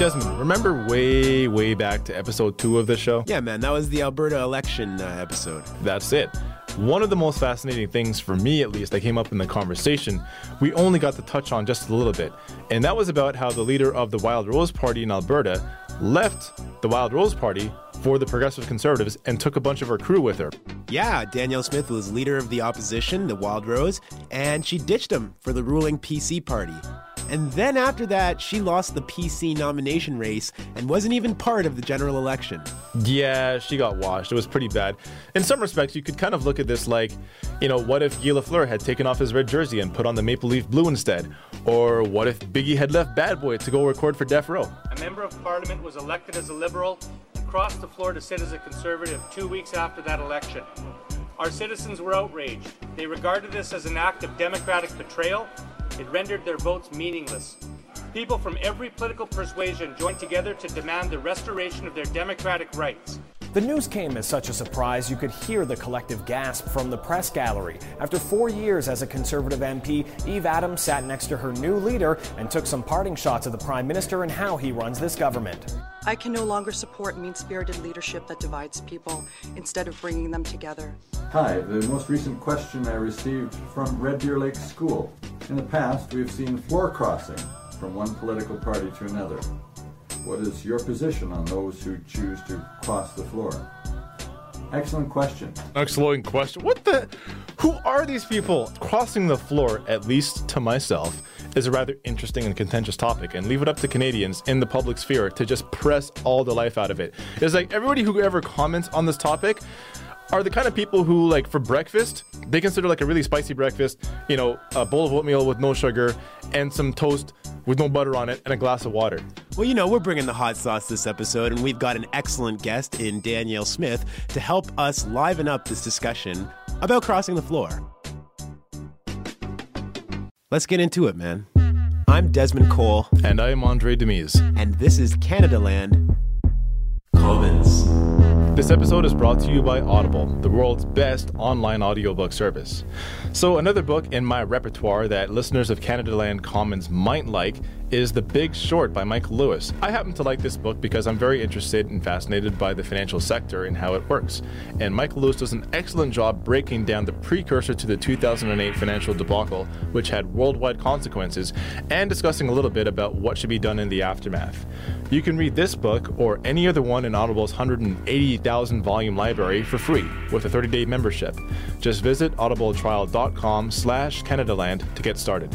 Desmond, remember way, way back to episode two of the show? Yeah, man, that was the Alberta election uh, episode. That's it. One of the most fascinating things, for me at least, that came up in the conversation, we only got to touch on just a little bit. And that was about how the leader of the Wild Rose Party in Alberta left the Wild Rose Party for the Progressive Conservatives and took a bunch of her crew with her. Yeah, Danielle Smith was leader of the opposition, the Wild Rose, and she ditched him for the ruling PC party. And then after that, she lost the PC nomination race and wasn't even part of the general election. Yeah, she got washed. It was pretty bad. In some respects, you could kind of look at this like, you know, what if Guy Lafleur had taken off his red jersey and put on the Maple Leaf blue instead? Or what if Biggie had left Bad Boy to go record for Death Row? A member of parliament was elected as a liberal and crossed the floor to sit as a conservative two weeks after that election. Our citizens were outraged. They regarded this as an act of democratic betrayal it rendered their votes meaningless. People from every political persuasion joined together to demand the restoration of their democratic rights. The news came as such a surprise you could hear the collective gasp from the press gallery. After four years as a Conservative MP, Eve Adams sat next to her new leader and took some parting shots of the Prime Minister and how he runs this government. I can no longer support mean spirited leadership that divides people instead of bringing them together. Hi, the most recent question I received from Red Deer Lake School. In the past, we've seen floor crossing from one political party to another. What is your position on those who choose to cross the floor? Excellent question. Excellent question. What the? Who are these people? Crossing the floor, at least to myself, is a rather interesting and contentious topic, and leave it up to Canadians in the public sphere to just press all the life out of it. It's like everybody who ever comments on this topic are the kind of people who, like, for breakfast, they consider like a really spicy breakfast, you know, a bowl of oatmeal with no sugar and some toast with no butter on it and a glass of water. Well, you know, we're bringing the hot sauce this episode, and we've got an excellent guest in Danielle Smith to help us liven up this discussion about crossing the floor. Let's get into it, man. I'm Desmond Cole. And I am Andray Domise. And this is Canadaland Commons. This episode is brought to you by Audible, the world's best online audiobook service. So, another book in my repertoire that listeners of Canadaland Commons might like is The Big Short by Michael Lewis. I happen to like this book because I'm very interested and fascinated by the financial sector and how it works. And Michael Lewis does an excellent job breaking down the precursor to the 2008 financial debacle, which had worldwide consequences, and discussing a little bit about what should be done in the aftermath. You can read this book or any other one in Audible's 180,000 volume library for free with a 30-day membership. Just visit audibletrial.com slash Canadaland to get started.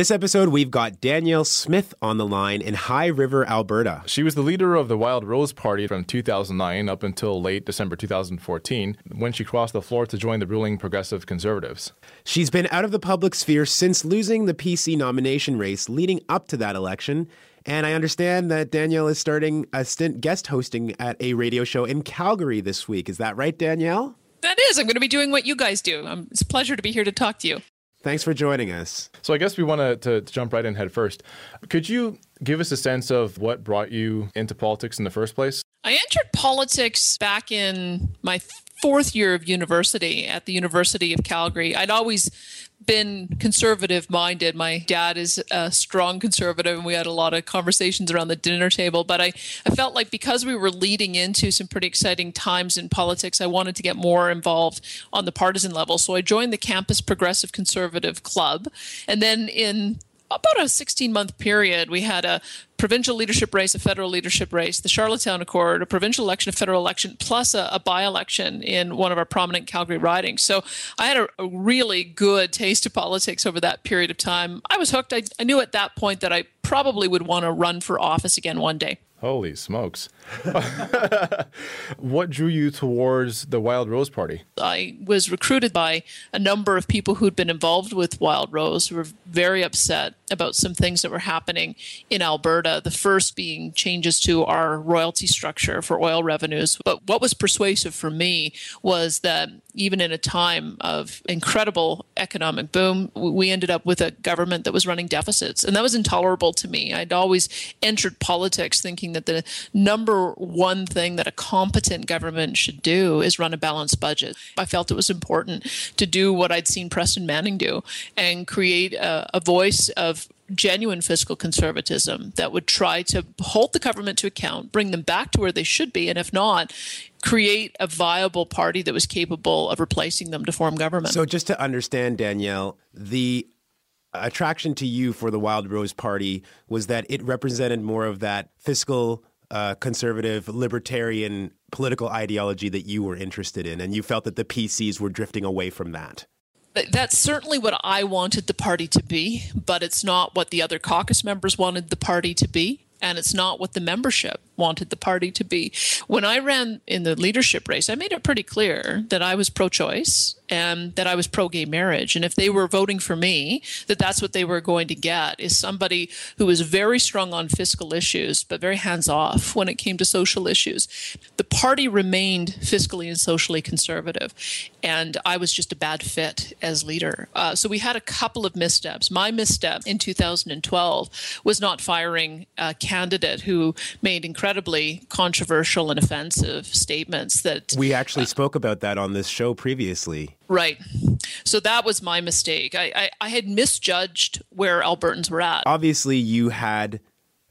This episode, we've got Danielle Smith on the line in High River, Alberta. She was the leader of the Wild Rose Party from 2009 up until late December 2014 when she crossed the floor to join the ruling Progressive Conservatives. She's been out of the public sphere since losing the PC nomination race leading up to that election. And I understand that Danielle is starting a stint guest hosting at a radio show in Calgary this week. Is that right, Danielle? That is. I'm going to be doing what you guys do. Um, it's a pleasure to be here to talk to you. Thanks for joining us. So I guess we want to, to jump right in head first. Could you give us a sense of what brought you into politics in the first place? I entered politics back in my fourth year of university at the University of Calgary. I'd always been conservative minded. My dad is a strong conservative, and we had a lot of conversations around the dinner table. But I, I felt like because we were leading into some pretty exciting times in politics, I wanted to get more involved on the partisan level. So I joined the Campus Progressive Conservative Club. And then in about a 16 month period, we had a provincial leadership race, a federal leadership race, the Charlottetown Accord, a provincial election, a federal election, plus a, a by election in one of our prominent Calgary ridings. So I had a, a, really good taste of politics over that period of time. I was hooked. I, I knew at that point that I probably would want to run for office again one day. Holy smokes. what drew you towards the Wild Rose Party? I was recruited by a number of people who'd been involved with Wild Rose who were very upset about some things that were happening in Alberta. The first being changes to our royalty structure for oil revenues. But what was persuasive for me was that even in a time of incredible economic boom, we ended up with a government that was running deficits. And that was intolerable to me. I'd always entered politics thinking that the number one thing that a competent government should do is run a balanced budget. I felt it was important to do what I'd seen Preston Manning do and create a, a voice of genuine fiscal conservatism that would try to hold the government to account, bring them back to where they should be, and if not, create a viable party that was capable of replacing them to form government. So, just to understand, Danielle, the attraction to you for the Wild Rose Party was that it represented more of that fiscal, uh, conservative, libertarian political ideology that you were interested in, and you felt that the PCs were drifting away from that that's certainly what I wanted the party to be, but it's not what the other caucus members wanted the party to be, and it's not what the membership wanted the party to be. When I ran in the leadership race, I made it pretty clear that I was pro choice and that I was pro gay marriage. And if they were voting for me, that that's what they were going to get is somebody who was very strong on fiscal issues, but very hands off when it came to social issues. The party remained fiscally and socially conservative. And I was just a bad fit as leader. Uh, so we had a couple of missteps. My misstep in 2012 was not firing a candidate who made incredibly controversial and offensive statements that we actually uh, spoke about that on this show previously. Right. So that was my mistake. I, I, I had misjudged where Albertans were at. Obviously, you had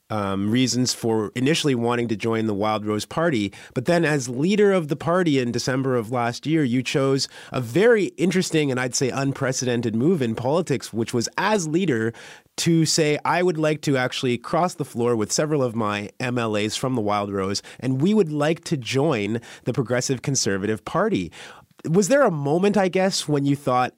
um, reasons for initially wanting to join the Wild Rose Party. But then, as leader of the party in December of last year, you chose a very interesting and I'd say unprecedented move in politics, which was as leader to say, I would like to actually cross the floor with several of my MLAs from the Wild Rose, and we would like to join the Progressive Conservative Party. Was there a moment, I guess, when you thought,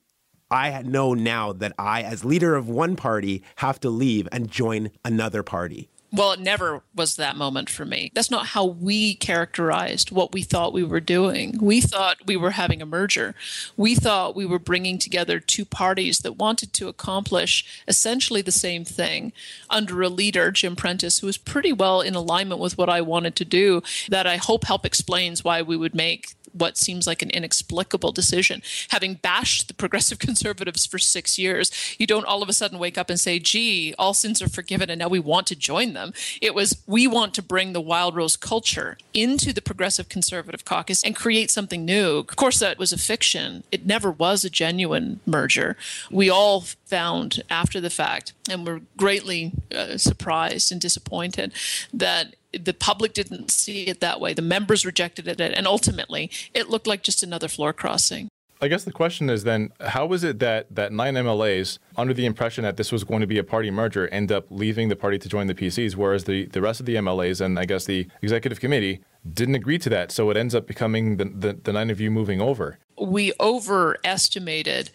I know now that I, as leader of one party, have to leave and join another party? Well, it never was that moment for me. That's not how we characterized what we thought we were doing. We thought we were having a merger. We thought we were bringing together two parties that wanted to accomplish essentially the same thing under a leader, Jim Prentice, who was pretty well in alignment with what I wanted to do, that I hope help explains why we would make what seems like an inexplicable decision. Having bashed the progressive conservatives for six years, you don't all of a sudden wake up and say, gee, all sins are forgiven and now we want to join them. It was, we want to bring the Wild Rose culture into the progressive conservative caucus and create something new. Of course, that was a fiction. It never was a genuine merger. We all found after the fact, and were greatly uh, surprised and disappointed that the public didn't see it that way. The members rejected it, and ultimately, it looked like just another floor crossing. I guess the question is then, how was it that that nine MLAs, under the impression that this was going to be a party merger, end up leaving the party to join the PCs, whereas the, the rest of the MLAs and I guess the executive committee didn't agree to that, so it ends up becoming the, the, the nine of you moving over? We overestimated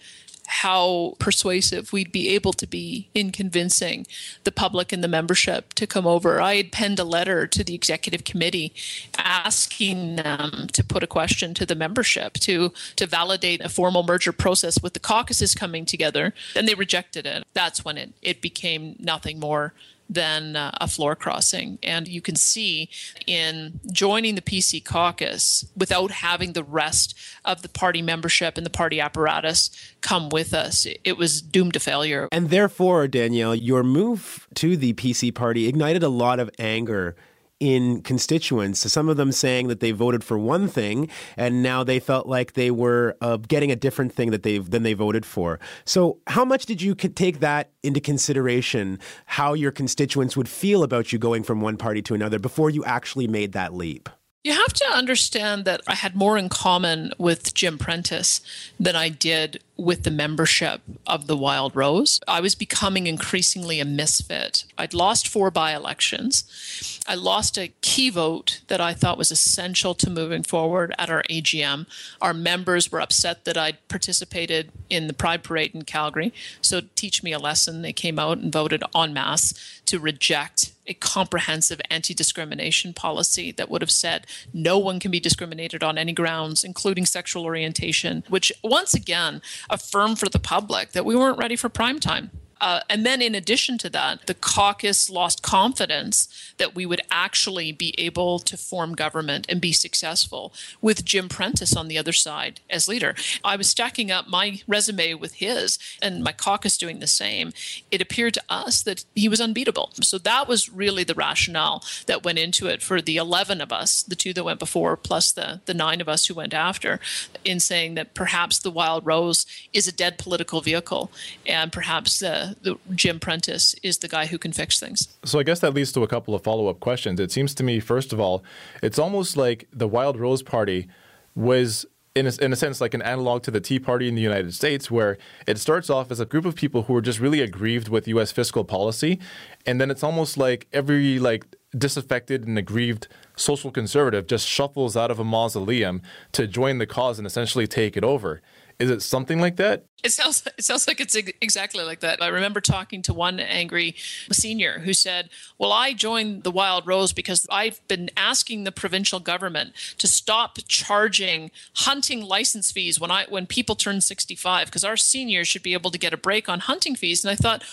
how persuasive we'd be able to be in convincing the public and the membership to come over. I had penned a letter to the executive committee asking them to put a question to the membership to to validate a formal merger process with the caucuses coming together, and they rejected it. That's when it, it became nothing more than uh, a floor crossing. And you can see in joining the PC caucus without having the rest of the party membership and the party apparatus come with us, it was doomed to failure. And therefore, Danielle, your move to the PC party ignited a lot of anger in constituents. So Some of them saying that they voted for one thing and now they felt like they were uh, getting a different thing that they than they voted for. So, how much did you take that into consideration? How your constituents would feel about you going from one party to another before you actually made that leap? You have to understand that I had more in common with Jim Prentice than I did with the membership of the Wild Rose. I was becoming increasingly a misfit. I'd lost four by elections. I lost a key vote that I thought was essential to moving forward at our AGM. Our members were upset that I'd participated in the Pride Parade in Calgary. So, teach me a lesson, they came out and voted en masse to reject a comprehensive anti discrimination policy that would have said no one can be discriminated on any grounds, including sexual orientation, which once again affirmed for the public that we weren't ready for prime time. Uh, and then, in addition to that, the caucus lost confidence that we would actually be able to form government and be successful with Jim Prentice on the other side as leader. I was stacking up my resume with his and my caucus doing the same. It appeared to us that he was unbeatable. So that was really the rationale that went into it for the 11 of us, the two that went before, plus the, the nine of us who went after, in saying that perhaps the Wild Rose is a dead political vehicle and perhaps the the Jim Prentice is the guy who can fix things. So I guess that leads to a couple of follow up questions. It seems to me, first of all, it's almost like the Wild Rose Party was in a, in a sense like an analog to the Tea Party in the United States, where it starts off as a group of people who are just really aggrieved with U.S. fiscal policy, and then it's almost like every like disaffected and aggrieved social conservative just shuffles out of a mausoleum to join the cause and essentially take it over. Is it something like that? It sounds it sounds like it's exactly like that. I remember talking to one angry senior who said, "Well, I joined the Wild Rose because I've been asking the provincial government to stop charging hunting license fees when I when people turn 65 because our seniors should be able to get a break on hunting fees." And I thought,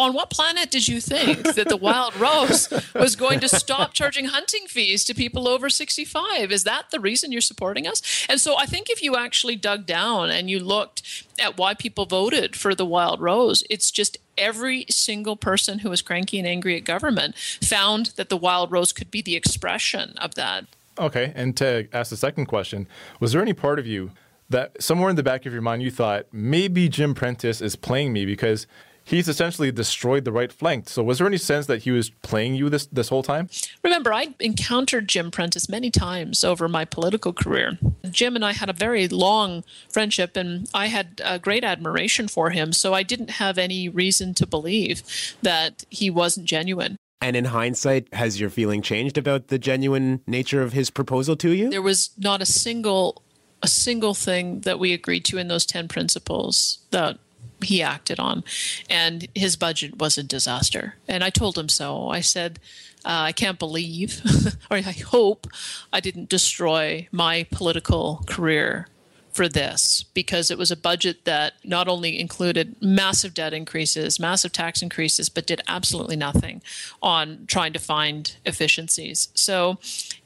on what planet did you think that the Wild Rose was going to stop charging hunting fees to people over 65? Is that the reason you're supporting us? And so I think if you actually dug down and you looked at why people voted for the Wild Rose, it's just every single person who was cranky and angry at government found that the Wild Rose could be the expression of that. Okay. And to ask the second question, was there any part of you that somewhere in the back of your mind you thought maybe Jim Prentice is playing me because he's essentially destroyed the right flank. So was there any sense that he was playing you this this whole time? Remember, I encountered Jim Prentice many times over my political career. Jim and I had a very long friendship, and I had a great admiration for him. So I didn't have any reason to believe that he wasn't genuine. And in hindsight, has your feeling changed about the genuine nature of his proposal to you? There was not a single a single thing that we agreed to in those 10 principles that he acted on. And his budget was a disaster. And I told him so. I said, uh, I can't believe, or I hope I didn't destroy my political career for this because it was a budget that not only included massive debt increases, massive tax increases, but did absolutely nothing on trying to find efficiencies. So,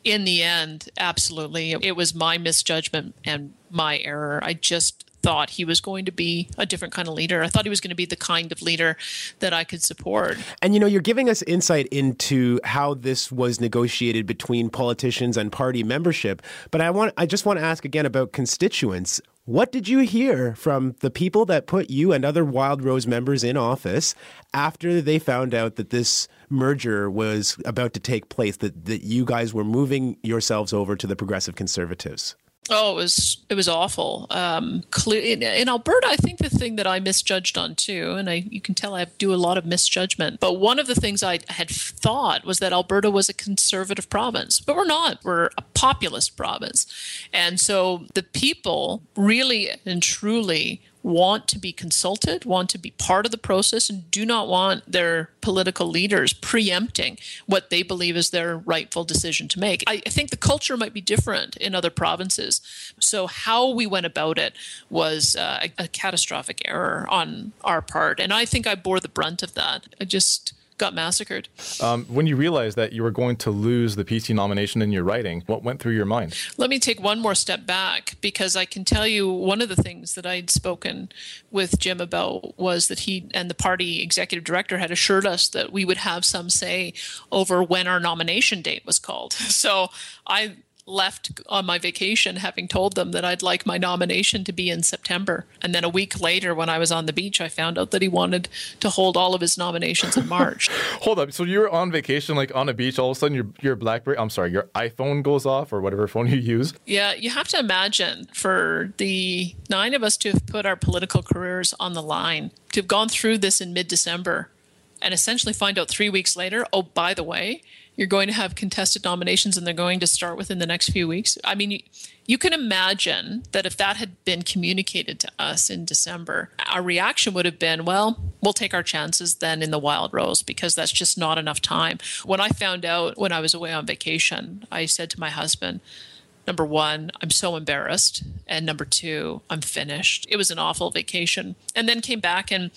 in the end, absolutely, it was my misjudgment and my error. I just thought he was going to be a different kind of leader. I thought he was going to be the kind of leader that I could support. And you know, you're giving us insight into how this was negotiated between politicians and party membership, but I want I just want to ask again about constituents. What did you hear from the people that put you and other Wild Rose members in office after they found out that this merger was about to take place, that, that you guys were moving yourselves over to the Progressive Conservatives? Oh, it was it was awful. Um, in, in, Alberta, I think the thing that I misjudged on too, and I you can tell I do a lot of misjudgment. But one of the things I had thought was that Alberta was a conservative province, but we're not. We're a populist province, and so the people really and truly want to be consulted, want to be part of the process, and do not want their political leaders preempting what they believe is their rightful decision to make. I, think the culture might be different in other provinces. So, how we went about it was uh, a, a catastrophic error on our part. And I think I bore the brunt of that. I just got massacred. Um, when you realized that you were going to lose the PC nomination in your riding, what went through your mind? Let me take one more step back because I can tell you one of the things that I'd spoken with Jim about was that he and the party executive director had assured us that we would have some say over when our nomination date was called. So I left on my vacation having told them that I'd like my nomination to be in September. And then a week later, when I was on the beach, I found out that he wanted to hold all of his nominations in March. Hold up. So you were on vacation, like on a beach, all of a sudden your, your Blackberry, I'm sorry, your iPhone goes off or whatever phone you use? Yeah, you have to imagine for the nine of us to have put our political careers on the line, to have gone through this in mid December and essentially find out three weeks later, oh, by the way, you're going to have contested nominations and they're going to start within the next few weeks. I mean, you, you can imagine that if that had been communicated to us in December, our reaction would have been, well, we'll take our chances then in the Wild Rose because that's just not enough time. When I found out when I was away on vacation, I said to my husband, number one, I'm so embarrassed. And number two, I'm finished. It was an awful vacation. And then came back and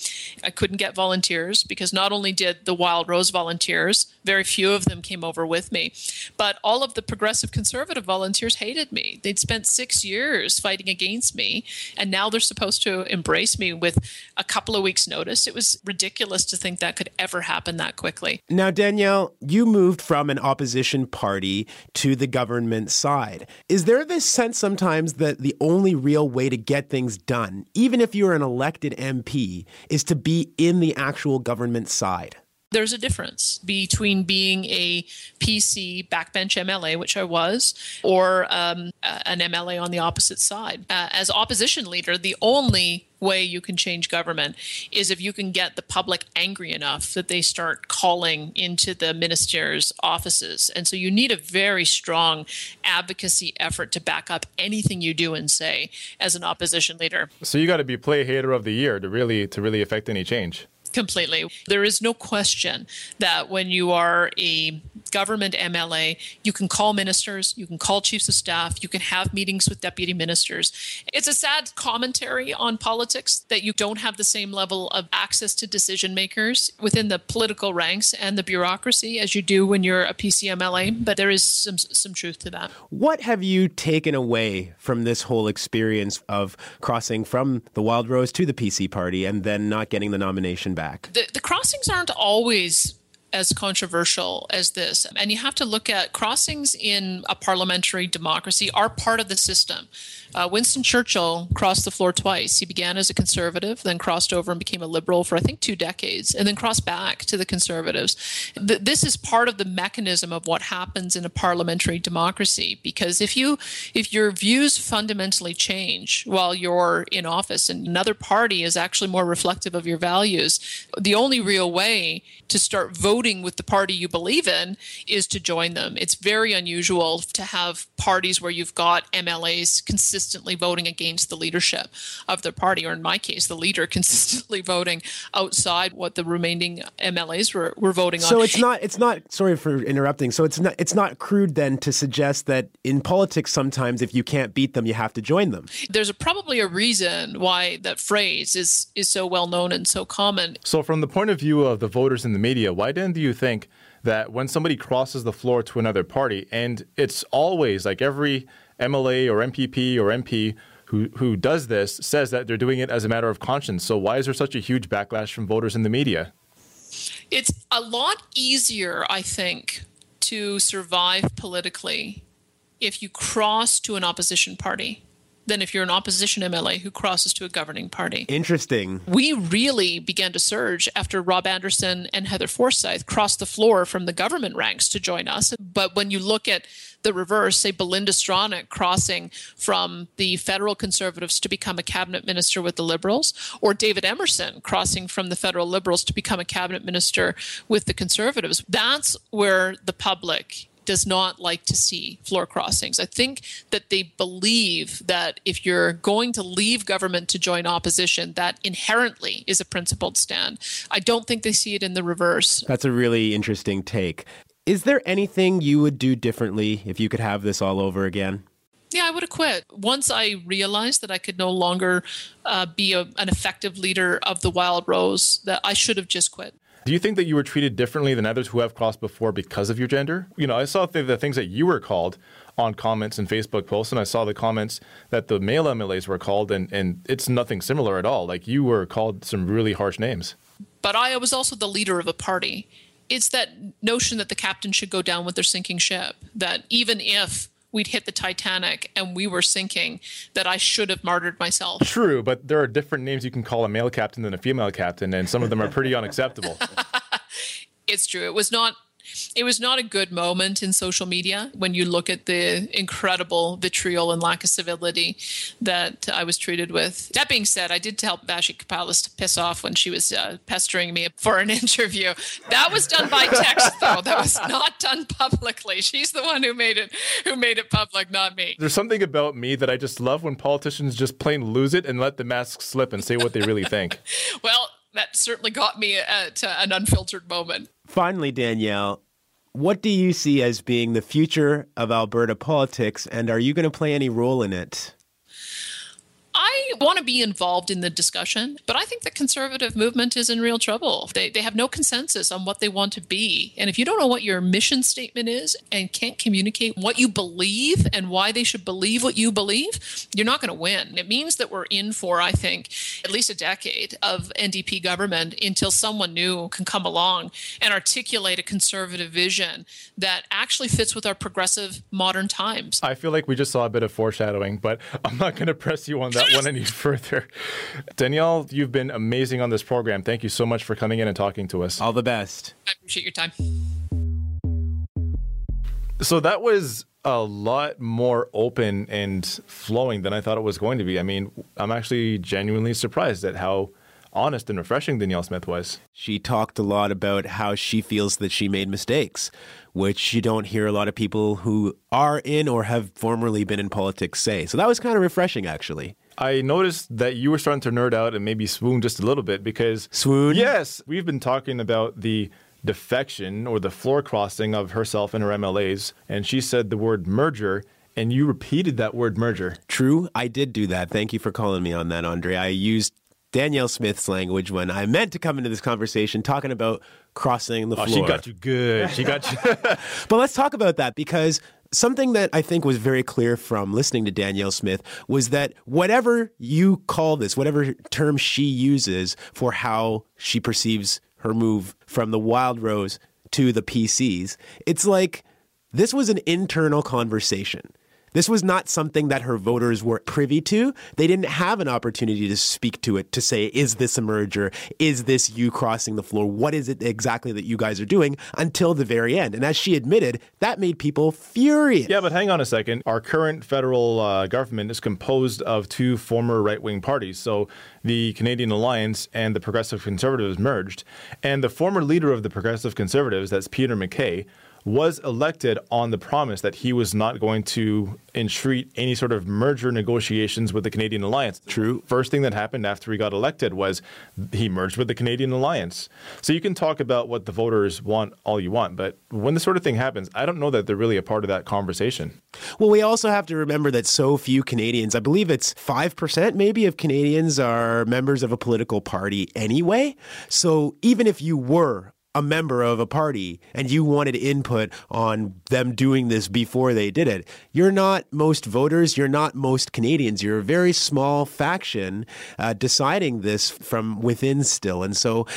I couldn't get volunteers because not only did the Wild Rose volunteers, very few of them came over with me, but all of the progressive conservative volunteers hated me. They'd spent six years fighting against me. And now they're supposed to embrace me with a couple of weeks' notice. It was ridiculous to think that could ever happen that quickly. Now, Danielle, you moved from an opposition party to the government side. Is there this sense sometimes that the only real way to get things done, even if you're an elected MP, is to be in the actual government side? There's a difference between being a PC backbench MLA, which I was, or um, an MLA on the opposite side. Uh, as opposition leader, the only way you can change government is if you can get the public angry enough that they start calling into the minister's offices. And so you need a very strong advocacy effort to back up anything you do and say as an opposition leader. So you got to be play hater of the year to really to really affect any change. Completely. There is no question that when you are a government MLA, you can call ministers, you can call chiefs of staff, you can have meetings with deputy ministers. It's a sad commentary on politics that you don't have the same level of access to decision makers within the political ranks and the bureaucracy as you do when you're a PCMLA, but there is some some truth to that. What have you taken away from this whole experience of crossing from the Wild Rose to the PC party and then not getting the nomination back? The, the crossings aren't always as controversial as this. And you have to look at crossings in a parliamentary democracy are part of the system. Uh, Winston Churchill crossed the floor twice. He began as a conservative, then crossed over and became a liberal for, I think, two decades, and then crossed back to the conservatives. Th- this is part of the mechanism of what happens in a parliamentary democracy. Because if you if your views fundamentally change while you're in office, and another party is actually more reflective of your values, the only real way to start voting with the party you believe in is to join them. It's very unusual to have parties where you've got MLAs consistently voting against the leadership of their party, or in my case, the leader consistently voting outside what the remaining MLAs were, were voting So on. it's not it's not sorry for interrupting. So it's not it's not crude then to suggest that in politics sometimes if you can't beat them you have to join them. There's a, probably a reason why that phrase is is so well known and so common. So, from the point of view of the voters in the media, why didn't you think that when somebody crosses the floor to another party, and it's always like every MLA or MPP or MP who, who does this says that they're doing it as a matter of conscience. So, why is there such a huge backlash from voters in the media? It's a lot easier, I think, to survive politically if you cross to an opposition party than if you're an opposition MLA who crosses to a governing party. Interesting. We really began to surge after Rob Anderson and Heather Forsyth crossed the floor from the government ranks to join us. But when you look at the reverse, say Belinda Stronach crossing from the federal conservatives to become a cabinet minister with the liberals, or David Emerson crossing from the federal liberals to become a cabinet minister with the conservatives, that's where the public does not like to see floor crossings. I think that they believe that if you're going to leave government to join opposition, that inherently is a principled stand. I don't think they see it in the reverse. That's a really interesting take. Is there anything you would do differently if you could have this all over again? Yeah, I would have quit. Once I realized that I could no longer uh, be a, an effective leader of the Wild Rose, that I should have just quit. Do you think that you were treated differently than others who have crossed before because of your gender? You know, I saw the, the things that you were called on comments and Facebook posts, and I saw the comments that the male MLAs were called, and, and it's nothing similar at all. Like you were called some really harsh names. But I was also the leader of a party. It's that notion that the captain should go down with their sinking ship, that even if we'd hit the Titanic and we were sinking, that I should have martyred myself. True, but there are different names you can call a male captain than a female captain, and some of them are pretty unacceptable. it's true. It was not it was not a good moment in social media when you look at the incredible vitriol and lack of civility that I was treated with. That being said, I did tell Vassy Kapelos to piss off when she was uh, pestering me for an interview. That was done by text, though. That was not done publicly. She's the one who made it who made it public, not me. There's something about me that I just love when politicians just plain lose it and let the mask slip and say what they really think. well, that certainly got me at uh, an unfiltered moment. Finally, Danielle, what do you see as being the future of Alberta politics, and are you going to play any role in it? I want to be involved in the discussion, but I think the conservative movement is in real trouble. They, they have no consensus on what they want to be. And if you don't know what your mission statement is and can't communicate what you believe and why they should believe what you believe, you're not going to win. It means that we're in for, I think, at least a decade of NDP government until someone new can come along and articulate a conservative vision that actually fits with our progressive modern times. I feel like we just saw a bit of foreshadowing, but I'm not going to press you on that one any further. Danielle, you've been amazing on this program. Thank you so much for coming in and talking to us. All the best. I appreciate your time. So that was a lot more open and flowing than I thought it was going to be. I mean, I'm actually genuinely surprised at how honest and refreshing Danielle Smith was. She talked a lot about how she feels that she made mistakes, which you don't hear a lot of people who are in or have formerly been in politics say. So that was kind of refreshing, actually. I noticed that you were starting to nerd out and maybe swoon just a little bit because. Swoon? Yes. We've been talking about the defection or the floor crossing of herself and her MLAs, and she said the word merger. And you repeated that word merger. True, I did do that. Thank you for calling me on that, Andray. I used Danielle Smith's language when I meant to come into this conversation talking about crossing the oh, floor. She got you good. She got you. but let's talk about that because something that I think was very clear from listening to Danielle Smith was that whatever you call this, whatever term she uses for how she perceives her move from the Wild Rose to the PCs, it's like this was an internal conversation. This was not something that her voters were privy to. They didn't have an opportunity to speak to it to say, is this a merger? Is this you crossing the floor? What is it exactly that you guys are doing until the very end? And as she admitted, that made people furious. Yeah, but hang on a second. Our current federal uh, government is composed of two former right wing parties. So the Canadian Alliance and the Progressive Conservatives merged. And the former leader of the Progressive Conservatives, that's Peter MacKay, was elected on the promise that he was not going to entreat any sort of merger negotiations with the Canadian Alliance. True. First thing that happened after he got elected was he merged with the Canadian Alliance. So you can talk about what the voters want all you want, but when this sort of thing happens, I don't know that they're really a part of that conversation. Well, we also have to remember that so few Canadians, I believe it's 5% maybe of Canadians are members of a political party anyway. So even if you were a member of a party and you wanted input on them doing this before they did it, you're not most voters, you're not most Canadians. You're a very small faction uh, deciding this from within still. And so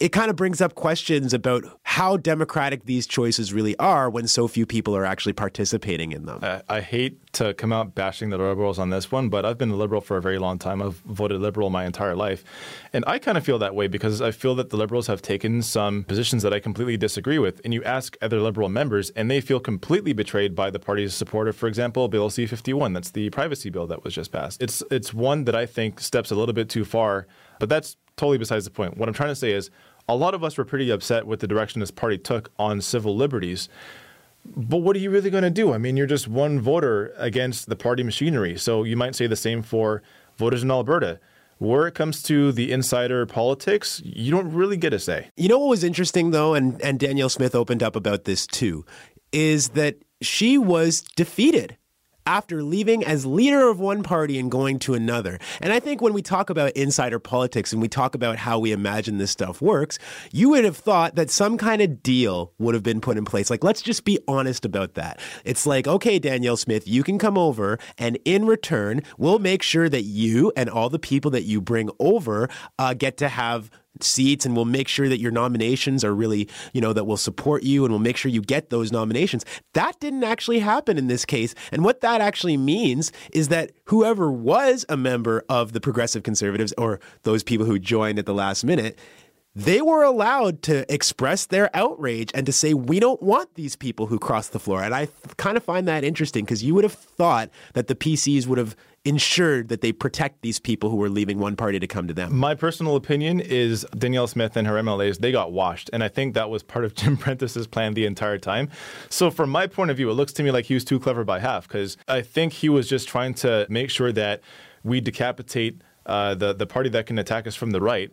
it kind of brings up questions about how democratic these choices really are when so few people are actually participating in them. I hate to come out bashing the liberals on this one, but I've been a liberal for a very long time. I've voted liberal my entire life. And I kind of feel that way because I feel that the liberals have taken some positions that I completely disagree with. And you ask other liberal members, and they feel completely betrayed by the party's support of, for example, Bill C 51. That's the privacy bill that was just passed. It's, it's one that I think steps a little bit too far, but that's totally besides the point. What I'm trying to say is, a lot of us were pretty upset with the direction this party took on civil liberties. But what are you really going to do? I mean, you're just one voter against the party machinery. So you might say the same for voters in Alberta. Where it comes to the insider politics, you don't really get a say. You know what was interesting, though, and, and Danielle Smith opened up about this too, is that she was defeated after leaving as leader of one party and going to another. And I think when we talk about insider politics and we talk about how we imagine this stuff works, you would have thought that some kind of deal would have been put in place. Like, let's just be honest about that. It's like, okay, Danielle Smith, you can come over, and in return, we'll make sure that you and all the people that you bring over uh, get to have seats and we'll make sure that your nominations are really, you know, that we'll support you and we'll make sure you get those nominations. That didn't actually happen in this case. And what that actually means is that whoever was a member of the progressive conservatives or those people who joined at the last minute, they were allowed to express their outrage and to say, we don't want these people who cross the floor. And I kind of find that interesting because you would have thought that the PCs would have ensured that they protect these people who were leaving one party to come to them. My personal opinion is Danielle Smith and her MLAs, they got washed. And I think that was part of Jim Prentice's plan the entire time. So, from my point of view, it looks to me like he was too clever by half because I think he was just trying to make sure that we decapitate uh, the, the party that can attack us from the right.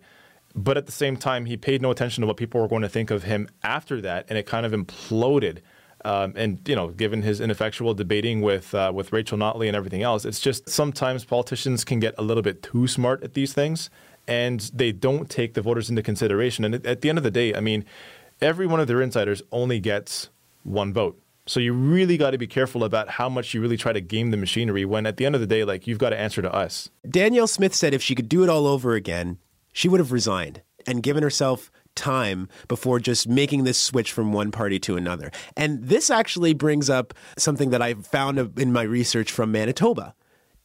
But at the same time, he paid no attention to what people were going to think of him after that, and it kind of imploded. Um, and you know, given his ineffectual debating with uh, with Rachel Notley and everything else, it's just sometimes politicians can get a little bit too smart at these things, and they don't take the voters into consideration. And at the end of the day, I mean, every one of their insiders only gets one vote. So you really got to be careful about how much you really try to game the machinery when at the end of the day, like you've got to answer to us. Danielle Smith said if she could do it all over again, she would have resigned and given herself time before just making this switch from one party to another. And this actually brings up something that I found in my research from Manitoba.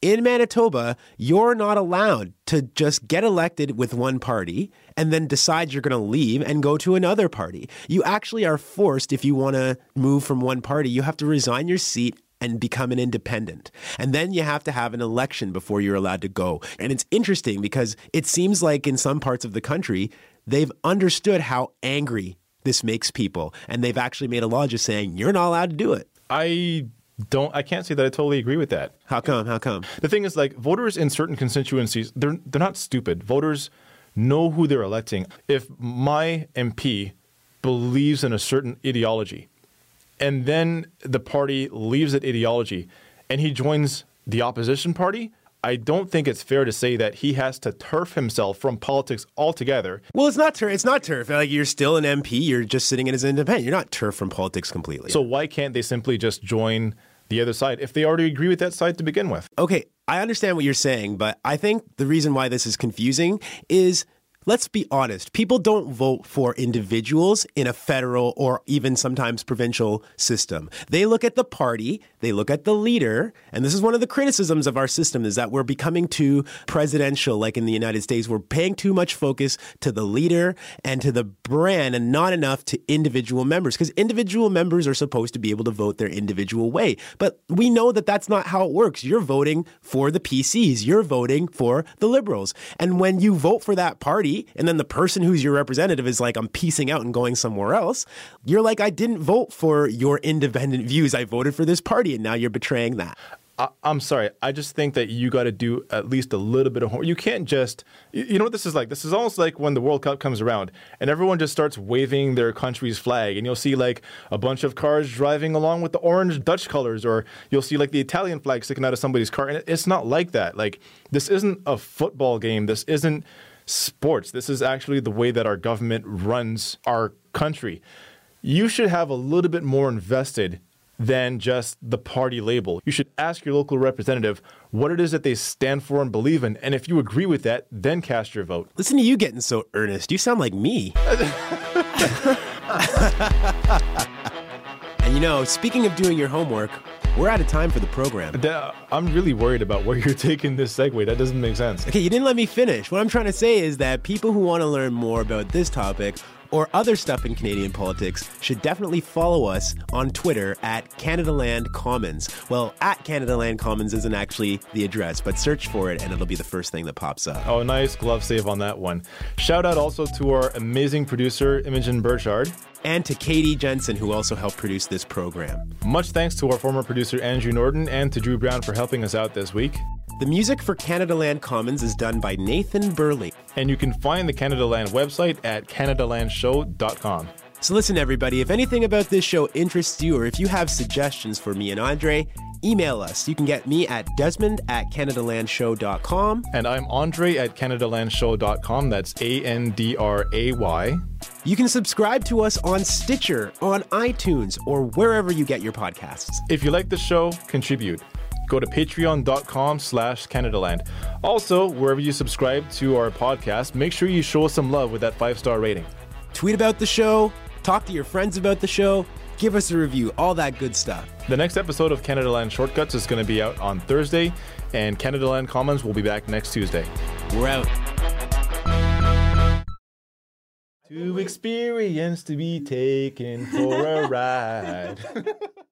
In Manitoba, you're not allowed to just get elected with one party and then decide you're going to leave and go to another party. You actually are forced, if you want to move from one party, you have to resign your seat and become an independent. And then you have to have an election before you're allowed to go. And it's interesting because it seems like in some parts of the country, they've understood how angry this makes people. And they've actually made a law just saying, you're not allowed to do it. I don't I can't say that I totally agree with that. How come? How come? The thing is like voters in certain constituencies, they're they're not stupid. Voters know who they're electing. If my MP believes in a certain ideology and then the party leaves that ideology and he joins the opposition party, I don't think it's fair to say that he has to turf himself from politics altogether. Well, it's not turf. It's not turf. Like you're still an MP. You're just sitting in as an independent. You're not turf from politics completely. So why can't they simply just join the other side if they already agree with that side to begin with? Okay, I understand what you're saying, but I think the reason why this is confusing is let's be honest, people don't vote for individuals in a federal or even sometimes provincial system. They look at the party, they look at the leader, and this is one of the criticisms of our system is that we're becoming too presidential like in the United States. We're paying too much focus to the leader and to the brand and not enough to individual members because individual members are supposed to be able to vote their individual way. But we know that that's not how it works. You're voting for the PCs, you're voting for the liberals. And when you vote for that party, and then the person who's your representative is like, I'm piecing out and going somewhere else, you're like, I didn't vote for your independent views. I voted for this party, and now you're betraying that. I, am sorry. I just think that you got to do at least a little bit of homework. You can't just, you know what this is like? This is almost like when the World Cup comes around and everyone just starts waving their country's flag, and you'll see like a bunch of cars driving along with the orange Dutch colors, or you'll see like the Italian flag sticking out of somebody's car. And it's not like that. Like, this isn't a football game. This isn't sports. This is actually the way that our government runs our country. You should have a little bit more invested than just the party label. You should ask your local representative what it is that they stand for and believe in. And if you agree with that, then cast your vote. Listen to you getting so earnest. You sound like me. and you know, speaking of doing your homework, we're out of time for the program. I'm really worried about where you're taking this segue. That doesn't make sense. Okay, you didn't let me finish. What I'm trying to say is that people who want to learn more about this topic or other stuff in Canadian politics should definitely follow us on Twitter at Canadaland Commons. Well, at Canadaland Commons isn't actually the address, but search for it and it'll be the first thing that pops up. Oh, nice glove save on that one. Shout out also to our amazing producer, Imogen Burchard. And to Katie Jensen, who also helped produce this program. Much thanks to our former producer, Andrew Norton, and to Drew Brown for helping us out this week. The music for Canadaland Commons is done by Nathan Burley. And you can find the Canadaland website at CanadaLandShow.com. So listen, everybody, if anything about this show interests you or if you have suggestions for me and Andray, email us. You can get me at desmond at canadalandshow.com. And I'm Andray at CanadaLandShow.com. That's A N D R A Y. You can subscribe to us on Stitcher, on iTunes, or wherever you get your podcasts. If you like the show, contribute. Go to patreon.com slash CanadaLand. Also, wherever you subscribe to our podcast, make sure you show us some love with that five-star rating. Tweet about the show, talk to your friends about the show, give us a review, all that good stuff. The next episode of Canadaland Shortcuts is going to be out on Thursday, and Canadaland Commons will be back next Tuesday. We're out. To experience to be taken for a ride.